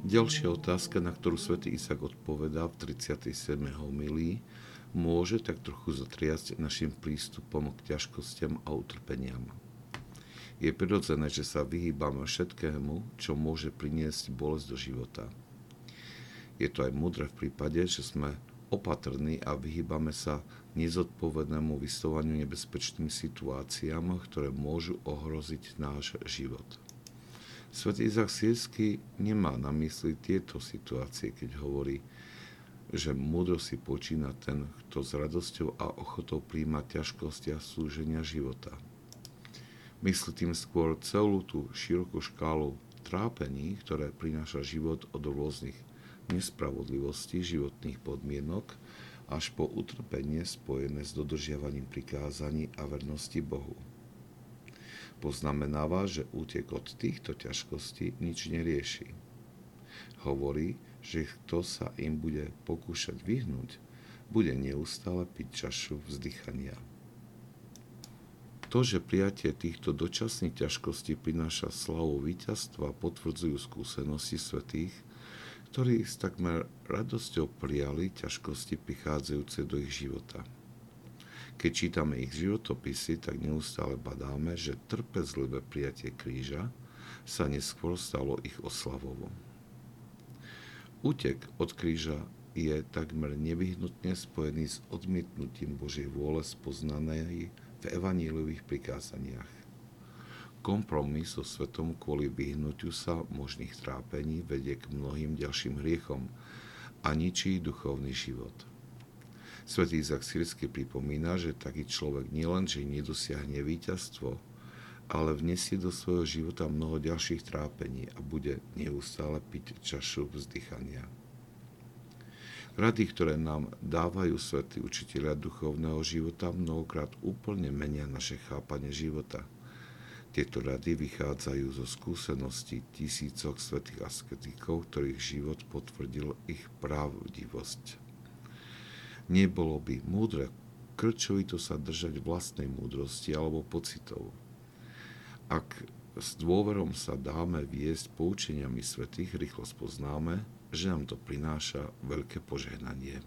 Ďalšia otázka, na ktorú svätý Isak odpovedá v 37. homilii, môže tak trochu zatriasť našim prístupom k ťažkostiam a utrpeniam. Je prirodzené, že sa vyhýbame všetkému, čo môže priniesť bolesť do života. Je to aj múdre v prípade, že sme opatrní a vyhýbame sa nezodpovednému vystovaniu nebezpečným situáciám, ktoré môžu ohroziť náš život. Svetý Izak Sírsky nemá na mysli tieto situácie, keď hovorí, že múdro si počína ten, kto s radosťou a ochotou príjma ťažkosti a slúženia života. Myslí tým skôr celú tú širokú škálu trápení, ktoré prináša život od rôznych nespravodlivostí životných podmienok až po utrpenie spojené s dodržiavaním prikázaní a vernosti Bohu. Poznamenáva, že útek od týchto ťažkostí nič nerieši. Hovorí, že kto sa im bude pokúšať vyhnúť, bude neustále piť čašu vzdychania. To, že prijatie týchto dočasných ťažkostí prináša slavu víťazstva, potvrdzujú skúsenosti svetých, ktorí s takmer radosťou prijali ťažkosti prichádzajúce do ich života. Keď čítame ich životopisy, tak neustále badáme, že trpezlivé prijatie kríža sa neskôr stalo ich oslavovo. Útek od kríža je takmer nevyhnutne spojený s odmietnutím Božej vôle spoznanej v evaníliových prikázaniach. Kompromis so svetom kvôli vyhnutiu sa možných trápení vedie k mnohým ďalším hriechom a ničí duchovný život. Svetý Izak Sirsky pripomína, že taký človek nielenže nedosiahne víťazstvo, ale vnesie do svojho života mnoho ďalších trápení a bude neustále piť čašu vzdychania. Rady, ktoré nám dávajú svätí učiteľia duchovného života, mnohokrát úplne menia naše chápanie života. Tieto rady vychádzajú zo skúseností tisícok svetých asketikov, ktorých život potvrdil ich pravdivosť. Nebolo by múdre krčovito sa držať vlastnej múdrosti alebo pocitov. Ak s dôverom sa dáme viesť poučeniami svetých, rýchlo spoznáme, že nám to prináša veľké požehnanie.